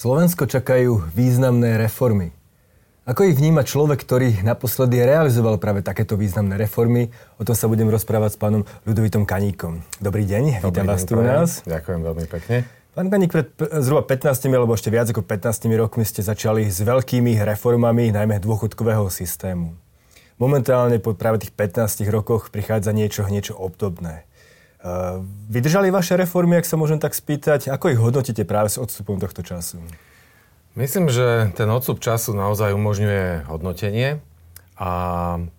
Slovensko čakajú významné reformy. Ako ich vníma človek, ktorý naposledy realizoval práve takéto významné reformy? O tom sa budem rozprávať s pánom Ľudovitom Kaníkom. Dobrý deň, Dobrý vítam deň, vás tu u nás. Ďakujem veľmi pekne. Pán Kaník, pred zhruba 15 alebo ešte viac ako 15 rokmi ste začali s veľkými reformami, najmä dôchodkového systému. Momentálne po práve tých 15 rokoch prichádza niečo, niečo obdobné. Eh, vydržali vaše reformy, ak sa môžem tak spýtať? Ako ich hodnotíte práve s odstupom tohto času? Myslím, že ten odstup času naozaj umožňuje hodnotenie a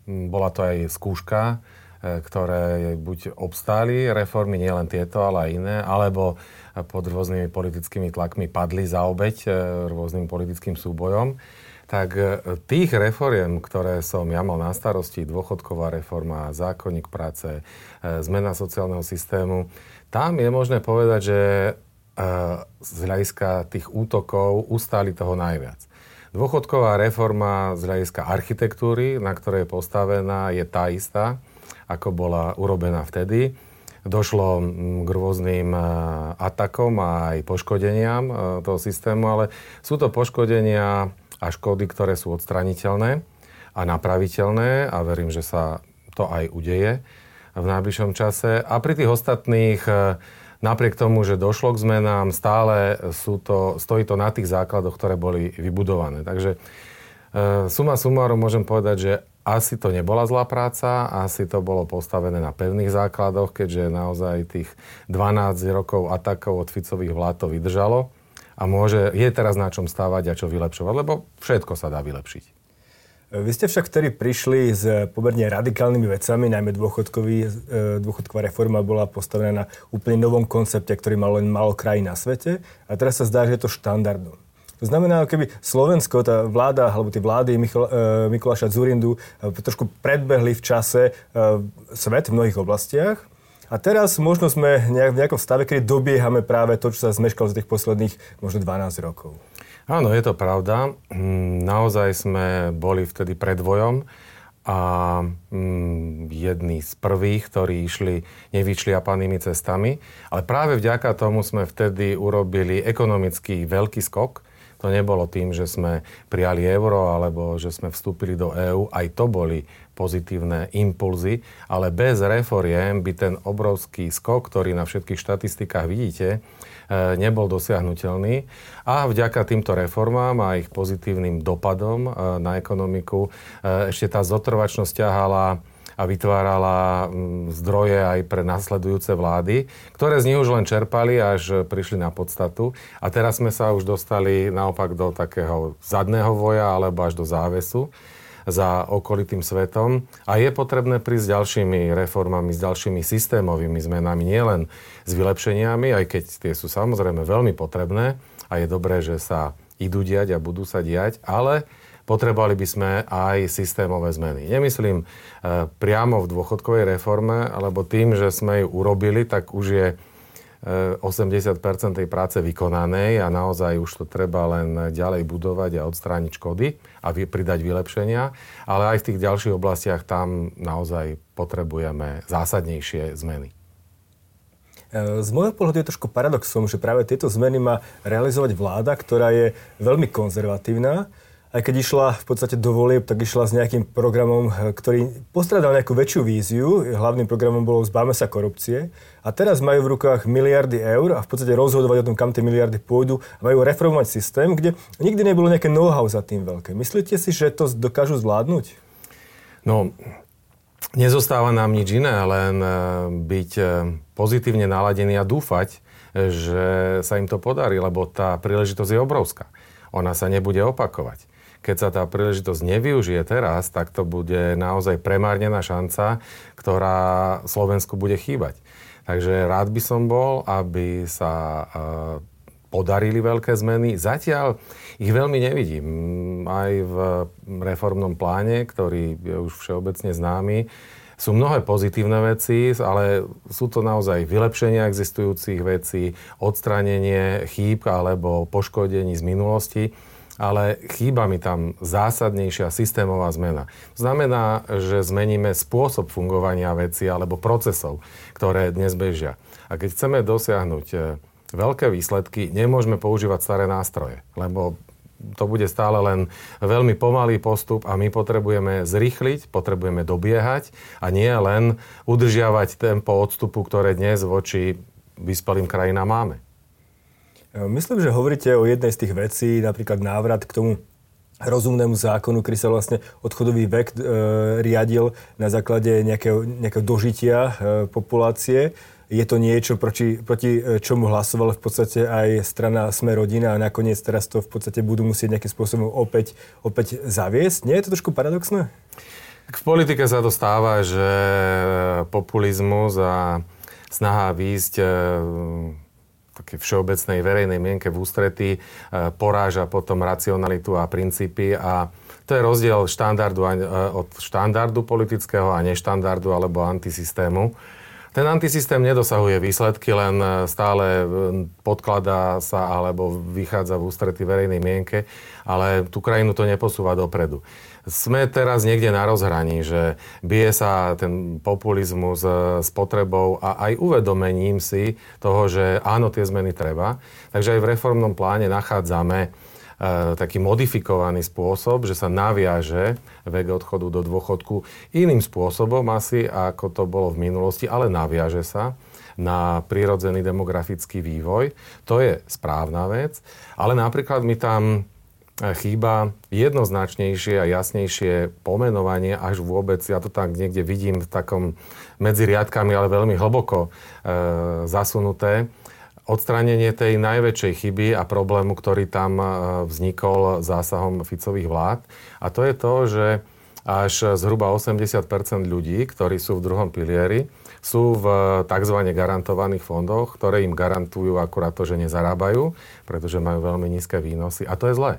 bola to aj skúška, eh, ktoré buď obstáli reformy, nielen tieto, ale aj iné, alebo pod rôznymi politickými tlakmi padli za obeď eh, rôznym politickým súbojom tak e, tých reforiem, ktoré som ja mal na starosti, dôchodková reforma, zákonník práce, e, zmena sociálneho systému, tam je možné povedať, že e, z hľadiska tých útokov ustáli toho najviac. Dôchodková reforma z hľadiska architektúry, na ktorej je postavená, je tá istá, ako bola urobená vtedy. Došlo k rôznym atakom a aj poškodeniam toho systému, ale sú to poškodenia a škody, ktoré sú odstraniteľné a napraviteľné a verím, že sa to aj udeje v najbližšom čase. A pri tých ostatných, e, napriek tomu, že došlo k zmenám, stále sú to, stojí to na tých základoch, ktoré boli vybudované. Takže e, suma sumárom môžem povedať, že asi to nebola zlá práca, asi to bolo postavené na pevných základoch, keďže naozaj tých 12 rokov atakov od Ficových vlád to vydržalo a môže, je teraz na čom stávať a čo vylepšovať, lebo všetko sa dá vylepšiť. Vy ste však vtedy prišli s pomerne radikálnymi vecami, najmä dôchodkový, e, dôchodková reforma bola postavená na úplne novom koncepte, ktorý mal len málo krajín na svete a teraz sa zdá, že je to štandardom. To znamená, keby Slovensko, tá vláda, alebo tie vlády Michal, e, Mikuláša Zurindu e, trošku predbehli v čase svet v mnohých oblastiach, a teraz možno sme nejak, v nejakom stave, kedy dobiehame práve to, čo sa zmeškalo z tých posledných možno 12 rokov. Áno, je to pravda. Mm, naozaj sme boli vtedy predvojom a mm, jedni z prvých, ktorí išli nevyčliapanými cestami. Ale práve vďaka tomu sme vtedy urobili ekonomický veľký skok. To nebolo tým, že sme prijali euro alebo že sme vstúpili do EÚ. Aj to boli pozitívne impulzy, ale bez reforiem by ten obrovský skok, ktorý na všetkých štatistikách vidíte, e, nebol dosiahnutelný. A vďaka týmto reformám a ich pozitívnym dopadom e, na ekonomiku e, ešte tá zotrvačnosť ťahala a vytvárala zdroje aj pre nasledujúce vlády, ktoré z nich už len čerpali, až prišli na podstatu. A teraz sme sa už dostali naopak do takého zadného voja alebo až do závesu za okolitým svetom a je potrebné prísť s ďalšími reformami, s ďalšími systémovými zmenami, nielen s vylepšeniami, aj keď tie sú samozrejme veľmi potrebné a je dobré, že sa idú diať a budú sa diať, ale potrebovali by sme aj systémové zmeny. Nemyslím e, priamo v dôchodkovej reforme, alebo tým, že sme ju urobili, tak už je 80% tej práce vykonanej a naozaj už to treba len ďalej budovať a odstrániť škody a pridať vylepšenia, ale aj v tých ďalších oblastiach tam naozaj potrebujeme zásadnejšie zmeny. Z môjho pohľadu je trošku paradoxom, že práve tieto zmeny má realizovať vláda, ktorá je veľmi konzervatívna, aj keď išla v podstate do volieb, tak išla s nejakým programom, eh, ktorý postradal nejakú väčšiu víziu. Hlavným programom bolo Zbáme sa korupcie. A teraz majú v rukách miliardy eur a v podstate rozhodovať o tom, kam tie miliardy pôjdu. A majú reformovať systém, kde nikdy nebolo nejaké know-how za tým veľké. Myslíte si, že to dokážu zvládnuť? No, nezostáva nám nič iné, len eh, byť eh, pozitívne naladený a dúfať, že sa im to podarí, lebo tá príležitosť je obrovská. Ona sa nebude opakovať keď sa tá príležitosť nevyužije teraz, tak to bude naozaj premárnená šanca, ktorá Slovensku bude chýbať. Takže rád by som bol, aby sa e, podarili veľké zmeny. Zatiaľ ich veľmi nevidím. Aj v reformnom pláne, ktorý je už všeobecne známy, sú mnohé pozitívne veci, ale sú to naozaj vylepšenia existujúcich vecí, odstránenie chýb alebo poškodení z minulosti ale chýba mi tam zásadnejšia systémová zmena. Znamená, že zmeníme spôsob fungovania veci alebo procesov, ktoré dnes bežia. A keď chceme dosiahnuť e, veľké výsledky, nemôžeme používať staré nástroje, lebo to bude stále len veľmi pomalý postup a my potrebujeme zrýchliť, potrebujeme dobiehať a nie len udržiavať tempo odstupu, ktoré dnes voči vyspelým krajinám máme. Myslím, že hovoríte o jednej z tých vecí, napríklad návrat k tomu rozumnému zákonu, ktorý sa vlastne odchodový vek e, riadil na základe nejakého, nejakého dožitia e, populácie. Je to niečo, proti, proti e, čomu hlasovala v podstate aj strana Sme rodina a nakoniec teraz to v podstate budú musieť nejakým spôsobom opäť, opäť zaviesť. Nie je to trošku paradoxné? V politike sa to stáva, že populizmus a snaha výjsť e, také všeobecnej verejnej mienke v ústretí e, poráža potom racionalitu a princípy a to je rozdiel štandardu, e, od štandardu politického a neštandardu alebo antisystému. Ten antisystém nedosahuje výsledky, len e, stále podkladá sa alebo vychádza v ústretí verejnej mienke, ale tú krajinu to neposúva dopredu sme teraz niekde na rozhraní, že bije sa ten populizmus s potrebou a aj uvedomením si toho, že áno, tie zmeny treba. Takže aj v reformnom pláne nachádzame e, taký modifikovaný spôsob, že sa naviaže vek odchodu do dôchodku iným spôsobom asi, ako to bolo v minulosti, ale naviaže sa na prírodzený demografický vývoj. To je správna vec, ale napríklad my tam chýba jednoznačnejšie a jasnejšie pomenovanie, až vôbec, ja to tak niekde vidím v takom medzi riadkami, ale veľmi hlboko e, zasunuté, odstránenie tej najväčšej chyby a problému, ktorý tam e, vznikol zásahom Ficových vlád. A to je to, že až zhruba 80% ľudí, ktorí sú v druhom pilieri, sú v tzv. garantovaných fondoch, ktoré im garantujú akurát to, že nezarábajú, pretože majú veľmi nízke výnosy. A to je zlé.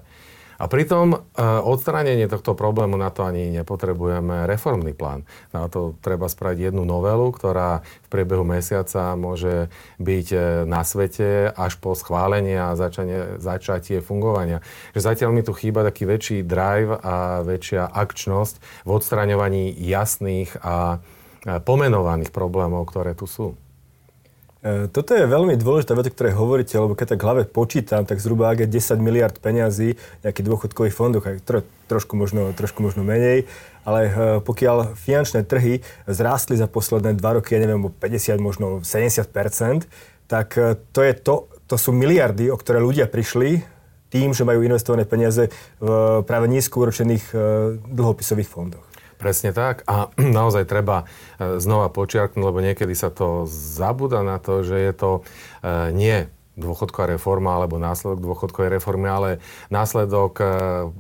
A pritom e, odstránenie tohto problému na to ani nepotrebujeme reformný plán. Na to treba spraviť jednu novelu, ktorá v priebehu mesiaca môže byť e, na svete až po schválenie a začanie, začatie fungovania. Že zatiaľ mi tu chýba taký väčší drive a väčšia akčnosť v odstraňovaní jasných a e, pomenovaných problémov, ktoré tu sú. E, toto je veľmi dôležitá vec, o hovoríte, lebo keď tak hlave počítam, tak zhruba ak je 10 miliard peňazí nejakých dôchodkových fondoch, aj tro, trošku, možno, trošku možno menej, ale e, pokiaľ finančné trhy zrástli za posledné dva roky, ja neviem, o 50, možno 70% tak e, to, je to, to sú miliardy, o ktoré ľudia prišli tým, že majú investované peniaze v práve nízko úročených dlhopisových fondoch. Presne tak. A naozaj treba e, znova počiarknúť, lebo niekedy sa to zabúda na to, že je to e, nie dôchodková reforma alebo následok dôchodkovej reformy, ale následok e,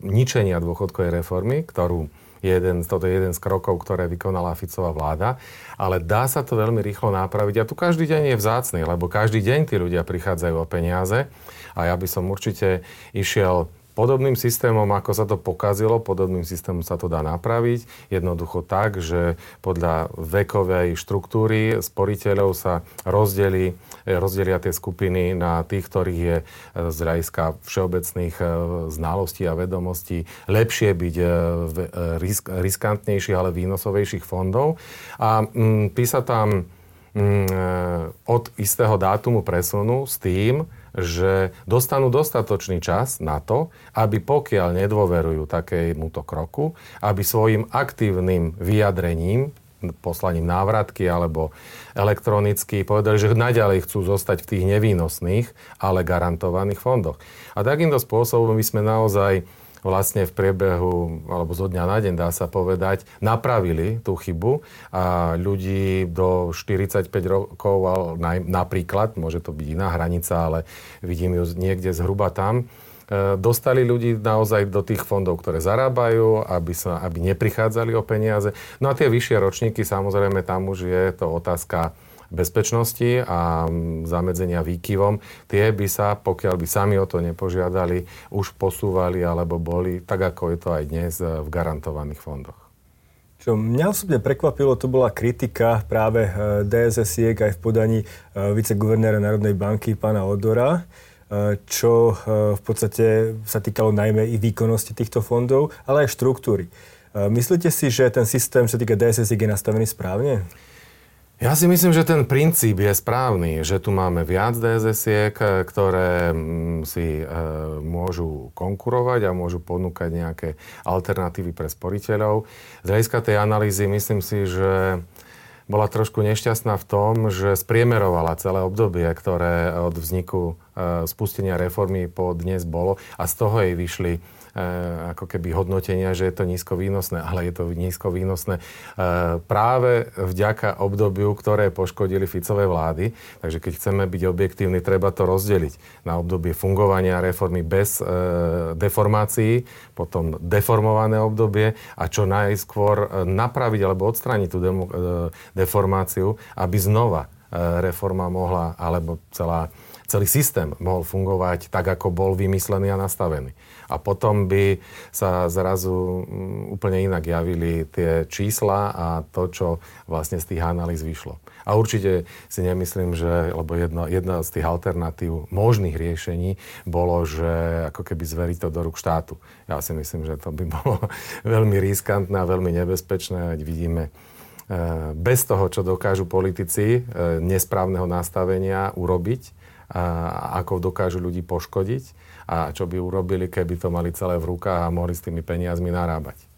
ničenia dôchodkovej reformy, ktorú jeden, toto je jeden z krokov, ktoré vykonala Ficová vláda, ale dá sa to veľmi rýchlo napraviť. A tu každý deň je vzácný, lebo každý deň tí ľudia prichádzajú o peniaze. A ja by som určite išiel Podobným systémom, ako sa to pokazilo, podobným systémom sa to dá napraviť. Jednoducho tak, že podľa vekovej štruktúry sporiteľov sa rozdeli, rozdelia tie skupiny na tých, ktorých je e, z hľadiska všeobecných e, znalostí a vedomostí lepšie byť e, risk, riskantnejších, ale výnosovejších fondov. A mm, písa tam mm, od istého dátumu presunu s tým, že dostanú dostatočný čas na to, aby pokiaľ nedôverujú takémuto kroku, aby svojim aktívnym vyjadrením poslaním návratky alebo elektronicky povedali, že naďalej chcú zostať v tých nevýnosných, ale garantovaných fondoch. A takýmto spôsobom by sme naozaj vlastne v priebehu, alebo zo dňa na deň dá sa povedať, napravili tú chybu a ľudí do 45 rokov, napríklad, môže to byť iná hranica, ale vidím ju niekde zhruba tam, e, dostali ľudí naozaj do tých fondov, ktoré zarábajú, aby, sa, aby neprichádzali o peniaze. No a tie vyššie ročníky, samozrejme, tam už je to otázka bezpečnosti a zamedzenia výkyvom, tie by sa, pokiaľ by sami o to nepožiadali, už posúvali alebo boli, tak ako je to aj dnes, v garantovaných fondoch. Čo mňa osobne prekvapilo, to bola kritika práve eh, DSS-iek aj v podaní eh, viceguvernéra Národnej banky pána Odora, eh, čo v podstate sa týkalo najmä i výkonnosti týchto fondov, ale aj štruktúry. Myslíte si, že ten systém, čo týka DSS, je nastavený správne? Ja si myslím, že ten princíp je správny, že tu máme viac DSS-iek, ktoré mm, si e, môžu konkurovať a môžu ponúkať nejaké alternatívy pre sporiteľov. Z hľadiska tej analýzy myslím si, že bola trošku nešťastná v tom, že spriemerovala celé obdobie, ktoré od vzniku e, spustenia reformy po dnes bolo a z toho jej vyšli ako keby hodnotenia, že je to nízko výnosné, ale je to nízko výnosné eh, práve vďaka obdobiu, ktoré poškodili Ficové vlády. Takže keď chceme byť objektívni, treba to rozdeliť na obdobie fungovania reformy bez eh, deformácií, potom deformované obdobie a čo najskôr napraviť alebo odstrániť tú deformáciu, aby znova reforma mohla, alebo celá celý systém mohol fungovať tak, ako bol vymyslený a nastavený. A potom by sa zrazu mm, úplne inak javili tie čísla a to, čo vlastne z tých analýz vyšlo. A určite si nemyslím, že, lebo jedno, jedna z tých alternatív možných riešení bolo, že ako keby zveriť to do rúk štátu. Ja si myslím, že to by bolo veľmi riskantné a veľmi nebezpečné, ať vidíme e, bez toho, čo dokážu politici e, nesprávneho nastavenia urobiť, ako dokážu ľudí poškodiť a čo by urobili, keby to mali celé v rukách a mohli s tými peniazmi narábať.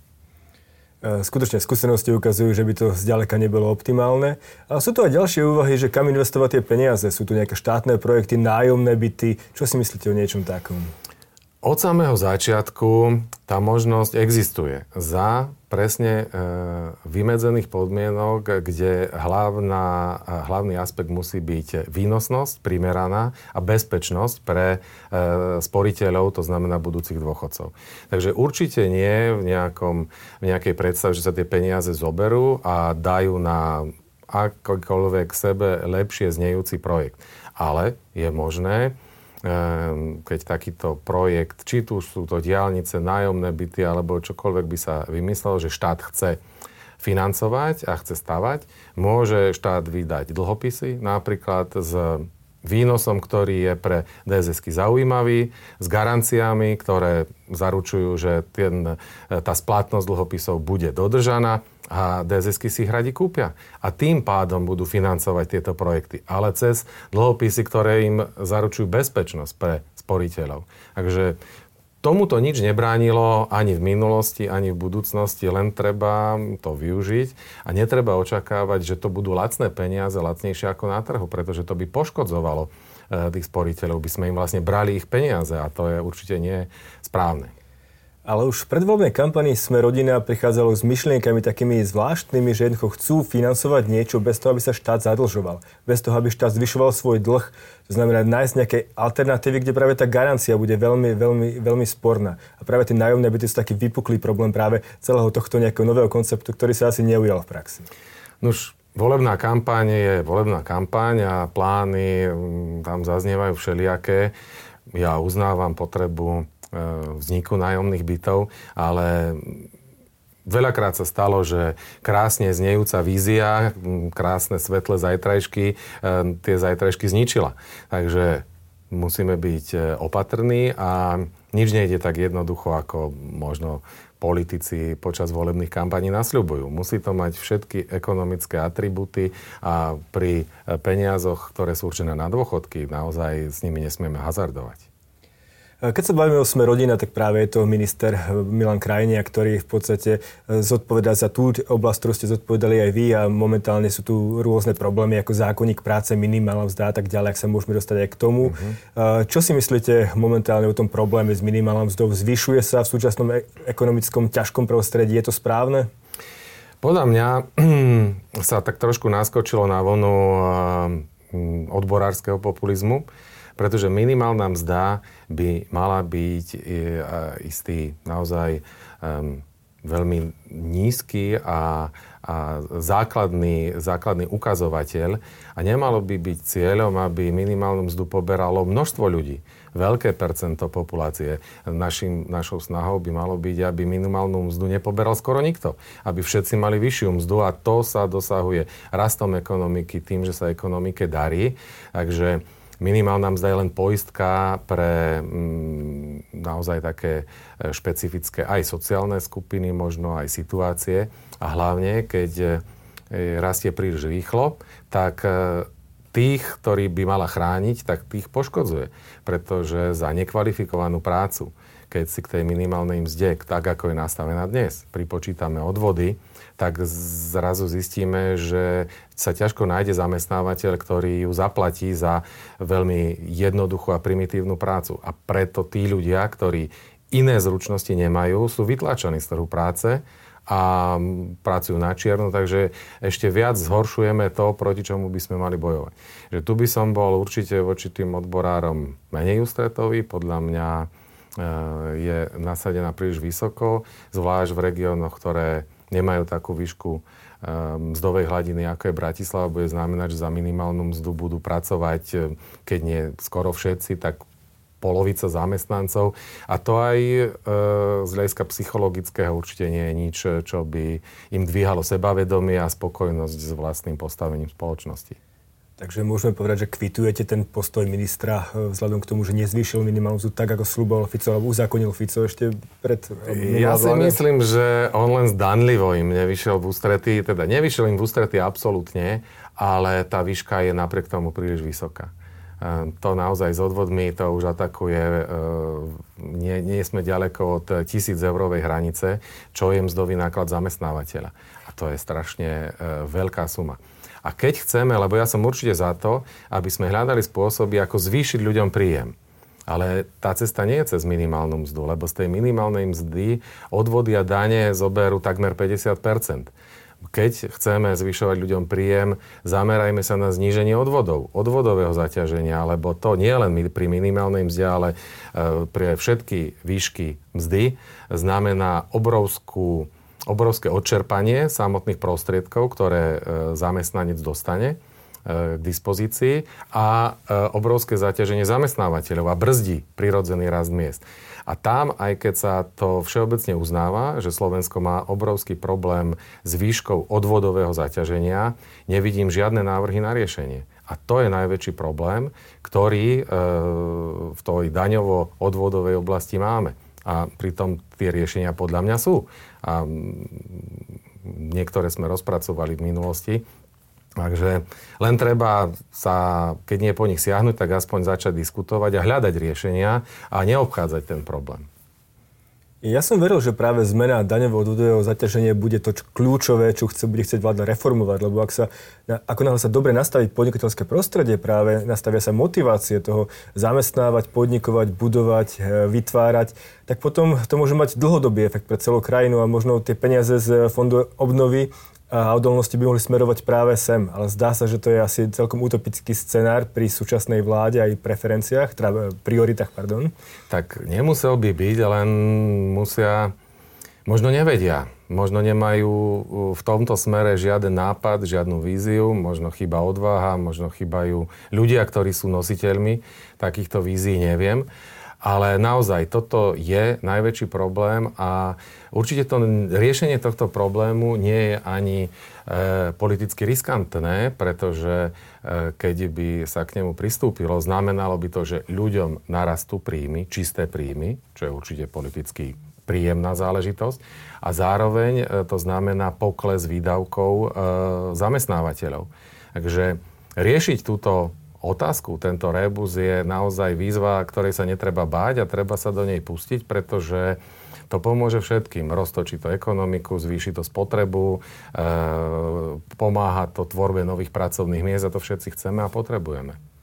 E, skutočne skúsenosti ukazujú, že by to zďaleka nebolo optimálne. A sú tu aj ďalšie úvahy, že kam investovať tie peniaze. Sú tu nejaké štátne projekty, nájomné byty. Čo si myslíte o niečom takom? Od samého začiatku tá možnosť existuje za presne e, vymedzených podmienok, kde hlavná, hlavný aspekt musí byť výnosnosť primeraná a bezpečnosť pre e, sporiteľov, to znamená budúcich dôchodcov. Takže určite nie v, nejakom, v nejakej predstave, že sa tie peniaze zoberú a dajú na akokoľvek sebe lepšie znejúci projekt. Ale je možné, keď takýto projekt, či tu sú to diálnice, nájomné byty alebo čokoľvek by sa vymyslelo, že štát chce financovať a chce stavať, môže štát vydať dlhopisy, napríklad s výnosom, ktorý je pre DSS zaujímavý, s garanciami, ktoré zaručujú, že ten, tá splatnosť dlhopisov bude dodržaná a DSS si ich radi kúpia. A tým pádom budú financovať tieto projekty. Ale cez dlhopisy, ktoré im zaručujú bezpečnosť pre sporiteľov. Takže tomuto nič nebránilo ani v minulosti, ani v budúcnosti, len treba to využiť a netreba očakávať, že to budú lacné peniaze, lacnejšie ako na trhu, pretože to by poškodzovalo eh, tých sporiteľov, by sme im vlastne brali ich peniaze a to je určite nie správne. Ale už v predvoľbnej kampani sme rodina prichádzalo s myšlienkami takými zvláštnymi, že jednoducho chcú financovať niečo bez toho, aby sa štát zadlžoval. Bez toho, aby štát zvyšoval svoj dlh. To znamená nájsť nejaké alternatívy, kde práve tá garancia bude veľmi, veľmi, veľmi sporná. A práve tie nájomné byty sú taký vypuklý problém práve celého tohto nejakého nového konceptu, ktorý sa asi neujal v praxi. Nož, volebná kampaň je volebná kampaň a plány mm, tam zaznievajú všelijaké. Ja uznávam potrebu vzniku nájomných bytov, ale Veľakrát sa stalo, že krásne znejúca vízia, krásne svetlé zajtrajšky, e, tie zajtrajšky zničila. Takže musíme byť e, opatrní a nič nejde tak jednoducho, ako možno politici počas volebných kampaní nasľubujú. Musí to mať všetky ekonomické atributy a pri peniazoch, ktoré sú určené na dôchodky, naozaj s nimi nesmieme hazardovať. Keď sa bavíme o sme rodina, tak práve je to minister Milan Krajnia, ktorý v podstate e, zodpovedá za tú oblasť, ktorú ste zodpovedali aj vy a momentálne sú tu rôzne problémy ako zákonník práce, minimálna vzda a tak ďalej, ak sa môžeme dostať aj k tomu. Uh-huh. Čo si myslíte momentálne o tom probléme s minimálnou vzdou? Zvyšuje sa v súčasnom e- ekonomickom ťažkom prostredí? Je to správne? Podľa mňa sa tak trošku naskočilo na vlnu odborárskeho populizmu pretože minimálna mzda by mala byť e, istý naozaj um, veľmi nízky a, a základný, základný ukazovateľ a nemalo by byť cieľom, aby minimálnu mzdu poberalo množstvo ľudí. Veľké percento populácie. Našim, našou snahou by malo byť, aby minimálnu mzdu nepoberal skoro nikto. Aby všetci mali vyššiu mzdu a to sa dosahuje rastom ekonomiky, tým, že sa ekonomike darí. Takže Minimálna mzda je len poistka pre mm, naozaj také e, špecifické aj sociálne skupiny, možno aj situácie. A hlavne, keď e, rastie príliš rýchlo, tak tých, ktorí by mala chrániť, tak tých poškodzuje. Pretože za nekvalifikovanú prácu, keď si k tej minimálnej mzde, tak ako je nastavená dnes, pripočítame odvody, tak zrazu zistíme, že sa ťažko nájde zamestnávateľ, ktorý ju zaplatí za veľmi jednoduchú a primitívnu prácu. A preto tí ľudia, ktorí iné zručnosti nemajú, sú vytlačení z trhu práce a pracujú na čierno, takže ešte viac zhoršujeme to, proti čomu by sme mali bojovať. Že tu by som bol určite voči tým odborárom menej ústretový, podľa mňa e, je nasadená príliš vysoko, zvlášť v regiónoch, ktoré nemajú takú výšku ehm, mzdovej hladiny, ako je Bratislava, bude znamenať, že za minimálnu mzdu budú pracovať, e, keď nie skoro všetci, tak polovica zamestnancov. A to aj e, z hľadiska psychologického určite nie je nič, čo by im dvíhalo sebavedomie a spokojnosť s vlastným postavením spoločnosti. Takže môžeme povedať, že kvitujete ten postoj ministra e, vzhľadom k tomu, že nezvýšil minimálnu mzdu tak, ako slúboval Fico, alebo uzákonil Fico ešte pred... E, ja si vláde. myslím, že on len zdanlivo im nevyšiel v ústretí, teda nevyšiel im v ústretí absolútne, ale tá výška je napriek tomu príliš vysoká. E, to naozaj s odvodmi to už atakuje, nie, nie sme ďaleko od tisíc eurovej hranice, čo je mzdový náklad zamestnávateľa. A to je strašne veľká suma. A keď chceme, lebo ja som určite za to, aby sme hľadali spôsoby, ako zvýšiť ľuďom príjem. Ale tá cesta nie je cez minimálnu mzdu, lebo z tej minimálnej mzdy odvody a dane zoberú takmer 50% keď chceme zvyšovať ľuďom príjem, zamerajme sa na zníženie odvodov, odvodového zaťaženia, lebo to nie len pri minimálnej mzde, ale e, pre všetky výšky mzdy znamená obrovskú obrovské odčerpanie samotných prostriedkov, ktoré e, zamestnanec dostane e, k dispozícii a e, obrovské zaťaženie zamestnávateľov a brzdí prirodzený rast miest. A tam, aj keď sa to všeobecne uznáva, že Slovensko má obrovský problém s výškou odvodového zaťaženia, nevidím žiadne návrhy na riešenie. A to je najväčší problém, ktorý v tej daňovo-odvodovej oblasti máme. A pritom tie riešenia podľa mňa sú a niektoré sme rozpracovali v minulosti. Takže len treba sa, keď nie po nich siahnuť, tak aspoň začať diskutovať a hľadať riešenia a neobchádzať ten problém. Ja som veril, že práve zmena daňového odvodového zaťaženia bude to kľúčové, čo chce, bude chcieť vláda reformovať, lebo ak sa, ako náhle sa dobre nastaviť podnikateľské prostredie, práve nastavia sa motivácie toho zamestnávať, podnikovať, budovať, e, vytvárať, tak potom to môže mať dlhodobý efekt pre celú krajinu a možno tie peniaze z fondu obnovy a odolnosti by mohli smerovať práve sem. Ale zdá sa, že to je asi celkom utopický scenár pri súčasnej vláde aj preferenciách, teda e, prioritách, pardon. Tak nemusel by byť, len musia, možno nevedia, možno nemajú v tomto smere žiaden nápad, žiadnu víziu, možno chyba odvaha, možno chýbajú ľudia, ktorí sú nositeľmi takýchto vízií, neviem. Ale naozaj, toto je najväčší problém a určite to riešenie tohto problému nie je ani e, politicky riskantné, pretože e, keď by sa k nemu pristúpilo, znamenalo by to, že ľuďom narastú príjmy, čisté príjmy, čo je určite politicky príjemná záležitosť a zároveň e, to znamená pokles výdavkov e, zamestnávateľov. Takže riešiť túto otázku. Tento rebus je naozaj výzva, ktorej sa netreba báť a treba sa do nej pustiť, pretože to pomôže všetkým. Roztočí to ekonomiku, zvýši to spotrebu, e, pomáha to tvorbe nových pracovných miest a to všetci chceme a potrebujeme.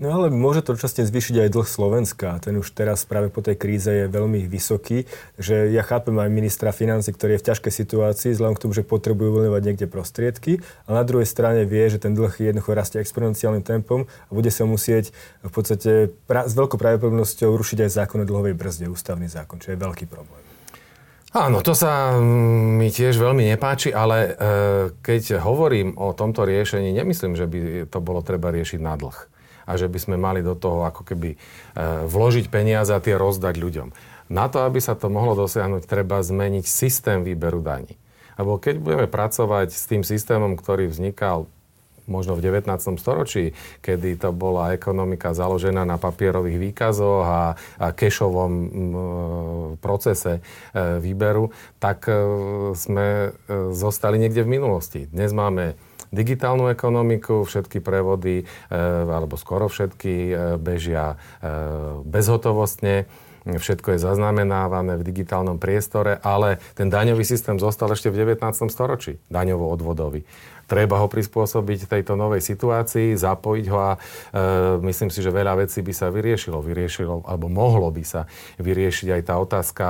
No ale môže to časne zvýšiť aj dlh Slovenska. Ten už teraz práve po tej kríze je veľmi vysoký. Že ja chápem aj ministra financí, ktorý je v ťažkej situácii, vzhľadom k tomu, že potrebujú uvoľňovať niekde prostriedky. A na druhej strane vie, že ten dlh jednoducho rastie exponenciálnym tempom a bude sa musieť v podstate pra- s veľkou pravdepodobnosťou rušiť aj zákon o dlhovej brzde, ústavný zákon, čo je veľký problém. Áno, to sa mi tiež veľmi nepáči, ale e, keď hovorím o tomto riešení, nemyslím, že by to bolo treba riešiť na dlh a že by sme mali do toho ako keby e, vložiť peniaze a tie rozdať ľuďom. Na to, aby sa to mohlo dosiahnuť, treba zmeniť systém výberu daní. Lebo keď budeme pracovať s tým systémom, ktorý vznikal možno v 19. storočí, kedy to bola ekonomika založená na papierových výkazoch a, a kešovom m, procese e, výberu, tak e, sme e, zostali niekde v minulosti. Dnes máme digitálnu ekonomiku, všetky prevody, e, alebo skoro všetky, e, bežia e, bezhotovostne všetko je zaznamenávané v digitálnom priestore, ale ten daňový systém zostal ešte v 19. storočí, daňovo-odvodový. Treba ho prispôsobiť tejto novej situácii, zapojiť ho a e, myslím si, že veľa vecí by sa vyriešilo, vyriešilo, alebo mohlo by sa vyriešiť aj tá otázka,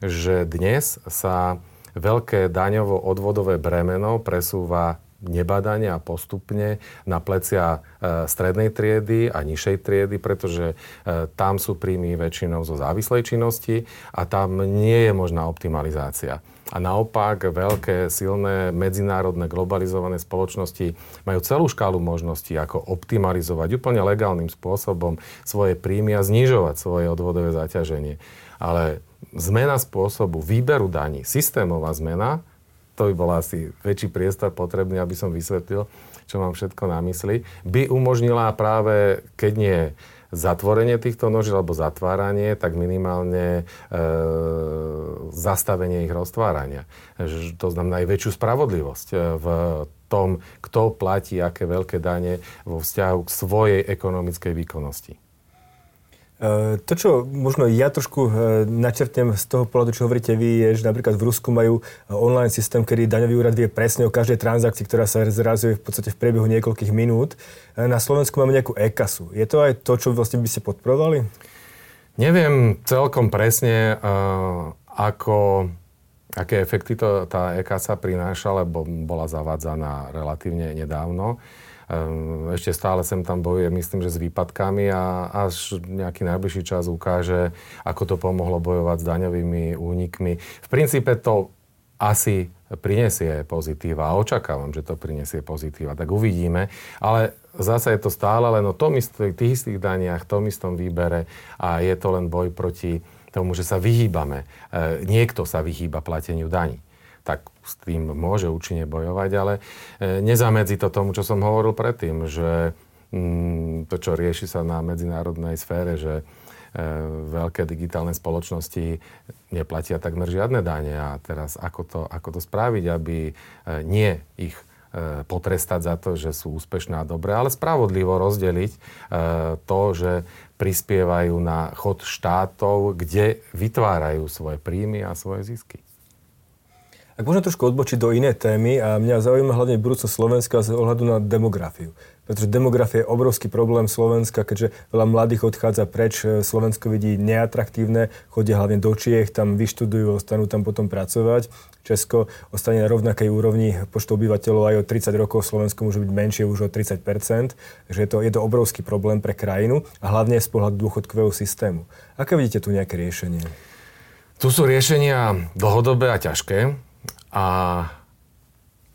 že dnes sa veľké daňovo-odvodové bremeno presúva nebadania a postupne na plecia e, strednej triedy a nižšej triedy, pretože e, tam sú príjmy väčšinou zo závislej činnosti a tam nie je možná optimalizácia. A naopak veľké, silné, medzinárodné, globalizované spoločnosti majú celú škálu možností, ako optimalizovať úplne legálnym spôsobom svoje príjmy a znižovať svoje odvodové zaťaženie. Ale zmena spôsobu výberu daní, systémová zmena, to by bol asi väčší priestor potrebný, aby som vysvetlil, čo mám všetko na mysli, by umožnila práve, keď nie zatvorenie týchto noží alebo zatváranie, tak minimálne e, zastavenie ich roztvárania. To znamená aj väčšiu spravodlivosť e, v tom, kto platí aké veľké dane vo vzťahu k svojej ekonomickej výkonnosti. Eh, to, čo možno ja trošku eh, načrtnem z toho pohľadu, čo hovoríte vy, je, že napríklad v Rusku majú eh, online systém, kedy daňový úrad vie presne o každej transakcii, ktorá sa zrazuje v podstate v priebehu niekoľkých minút. Na Slovensku máme nejakú e-kasu. Je to aj to, čo vlastne by ste podporovali? Neviem celkom presne, ako, aké efekty to, tá e-kasa prináša, lebo bola zavádzaná relatívne nedávno. Ehm, ešte stále sem tam bojuje, myslím, že s výpadkami a až nejaký najbližší čas ukáže, ako to pomohlo bojovať s daňovými únikmi. V princípe to asi prinesie pozitíva a očakávam, že to prinesie pozitíva. Tak uvidíme. Ale zase je to stále len o tom istých, tých istých daniach, tom istom výbere a je to len boj proti tomu, že sa vyhýbame. E, niekto sa vyhýba plateniu daní tak s tým môže účinne bojovať, ale e, nezamedzi to tomu, čo som hovoril predtým, že mm, to, čo rieši sa na medzinárodnej sfére, že e, veľké digitálne spoločnosti neplatia takmer žiadne dane a teraz ako to, ako to spraviť, aby e, nie ich potrestať za to, že sú úspešné a dobré, ale spravodlivo rozdeliť to, že prispievajú na chod štátov, kde vytvárajú svoje príjmy a svoje zisky. Ak môžem trošku odbočiť do inej témy a mňa zaujíma hlavne budúcnosť Slovenska z ohľadu na demografiu. Pretože demografia je obrovský problém Slovenska, keďže veľa mladých odchádza preč, e, Slovensko vidí neatraktívne, chodia hlavne do Čiech, tam vyštudujú, ostanú tam potom pracovať. Česko ostane na rovnakej úrovni počtu obyvateľov aj o 30 rokov, Slovensko môže byť menšie už o 30 Takže je to, je to obrovský problém pre krajinu a hlavne z pohľadu dôchodkového systému. Aké vidíte tu nejaké riešenie? Tu sú riešenia dlhodobé a ťažké a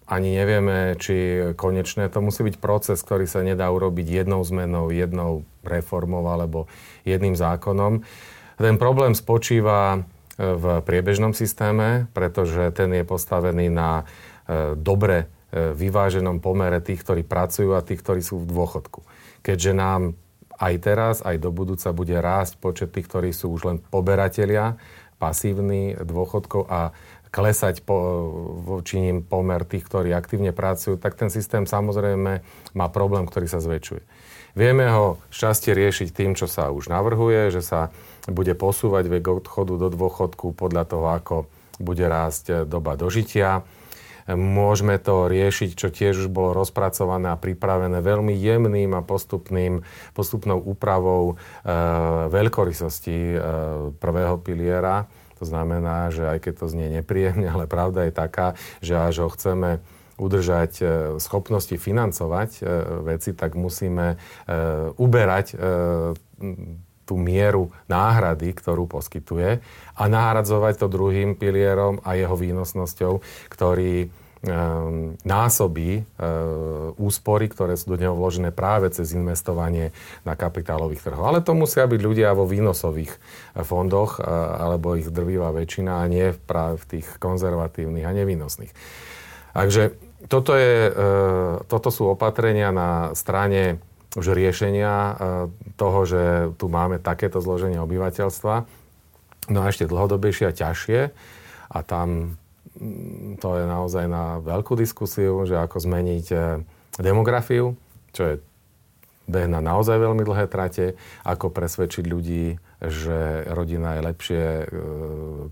ani nevieme, či konečné. To musí byť proces, ktorý sa nedá urobiť jednou zmenou, jednou reformou alebo jedným zákonom. Ten problém spočíva e, v priebežnom systéme, pretože ten je postavený na e, dobre e, vyváženom pomere tých, ktorí pracujú a tých, ktorí sú v dôchodku. Keďže nám aj teraz, aj do budúca bude rásť počet tých, ktorí sú už len poberatelia, pasívny dôchodkov a klesať po, voči ním pomer tých, ktorí aktívne pracujú, tak ten systém samozrejme má problém, ktorý sa zväčšuje. Vieme ho šťastie riešiť tým, čo sa už navrhuje, že sa bude posúvať vek odchodu do dôchodku podľa toho, ako bude rásť doba dožitia. Môžeme to riešiť, čo tiež už bolo rozpracované a pripravené veľmi jemným a postupným, postupnou úpravou e, veľkorysosti e, prvého piliera to znamená, že aj keď to znie nepríjemne, ale pravda je taká, že až ho chceme udržať e, schopnosti financovať e, veci, tak musíme e, uberať tú mieru náhrady, ktorú poskytuje a nahradzovať to druhým pilierom a jeho výnosnosťou, ktorý Ehm, násobí ehm, úspory, ktoré sú do neho vložené práve cez investovanie na kapitálových trhoch. Ale to musia byť ľudia vo výnosových eh, fondoch, eh, alebo ich drvivá väčšina, a nie práve v tých konzervatívnych a nevýnosných. Takže toto, je, e, toto sú opatrenia na strane už riešenia toho, že tu máme takéto zloženie obyvateľstva. No a ešte dlhodobejšie a ťažšie. A tam to je naozaj na veľkú diskusiu, že ako zmeniť demografiu, čo je beh na naozaj veľmi dlhé trate, ako presvedčiť ľudí, že rodina je lepšie, e,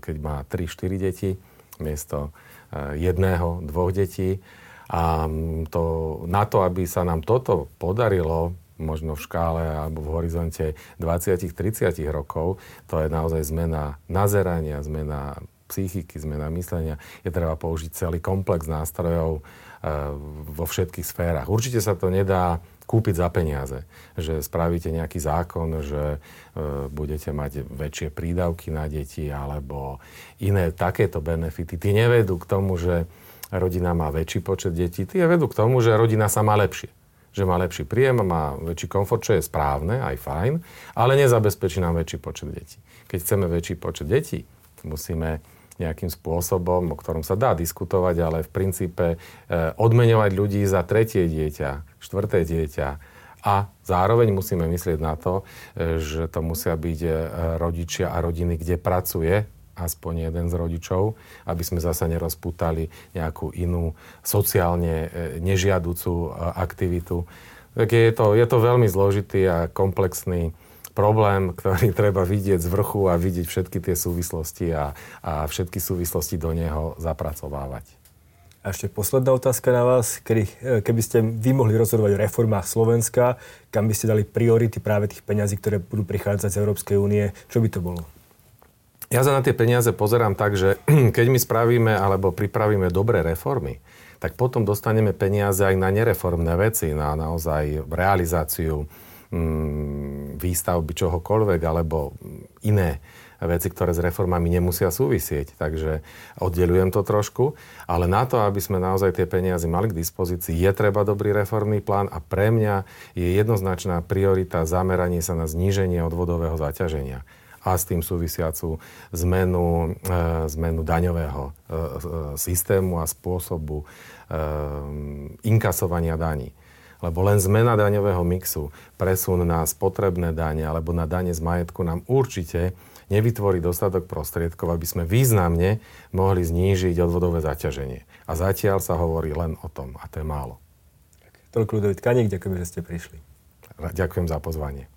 keď má 3-4 deti, miesto e, jedného, dvoch detí. A to, na to, aby sa nám toto podarilo, možno v škále alebo v horizonte 20-30 rokov, to je naozaj zmena nazerania, zmena psychiky, zmena myslenia. Je treba použiť celý komplex nástrojov e, vo všetkých sférach. Určite sa to nedá kúpiť za peniaze. Že spravíte nejaký zákon, že e, budete mať väčšie prídavky na deti alebo iné takéto benefity. Tí nevedú k tomu, že rodina má väčší počet detí. Tie vedú k tomu, že rodina sa má lepšie. Že má lepší príjem, má väčší komfort, čo je správne, aj fajn, ale nezabezpečí nám väčší počet detí. Keď chceme väčší počet detí, musíme nejakým spôsobom, o ktorom sa dá diskutovať, ale v princípe e, odmeňovať ľudí za tretie dieťa, štvrté dieťa. A zároveň musíme myslieť na to, e, že to musia byť e, rodičia a rodiny, kde pracuje aspoň jeden z rodičov, aby sme zasa nerozputali nejakú inú sociálne nežiaducú aktivitu. Tak je to, je to veľmi zložitý a komplexný problém, ktorý treba vidieť z vrchu a vidieť všetky tie súvislosti a, a všetky súvislosti do neho zapracovávať. A ešte posledná otázka na vás. Kedy, e, keby ste vy mohli rozhodovať o reformách Slovenska, kam by ste dali priority práve tých peňazí, ktoré budú prichádzať z Európskej únie, čo by to bolo? Ja sa na tie peniaze pozerám tak, že keď my spravíme alebo pripravíme dobré reformy, tak potom dostaneme peniaze aj na nereformné veci, na naozaj realizáciu výstavby čohokoľvek alebo iné veci, ktoré s reformami nemusia súvisieť. Takže oddelujem to trošku. Ale na to, aby sme naozaj tie peniaze mali k dispozícii, je treba dobrý reformný plán a pre mňa je jednoznačná priorita zameranie sa na zníženie odvodového zaťaženia a s tým súvisiacu zmenu, e, zmenu daňového e, e, systému a spôsobu inkasovania daní. Lebo len zmena daňového mixu, presun na spotrebné dane alebo na dane z majetku nám určite nevytvorí dostatok prostriedkov, aby sme významne mohli znížiť odvodové zaťaženie. A zatiaľ sa hovorí len o tom a to je málo. Toľko Ludovit Kaník, ďakujem, že ste prišli. Ďakujem za pozvanie.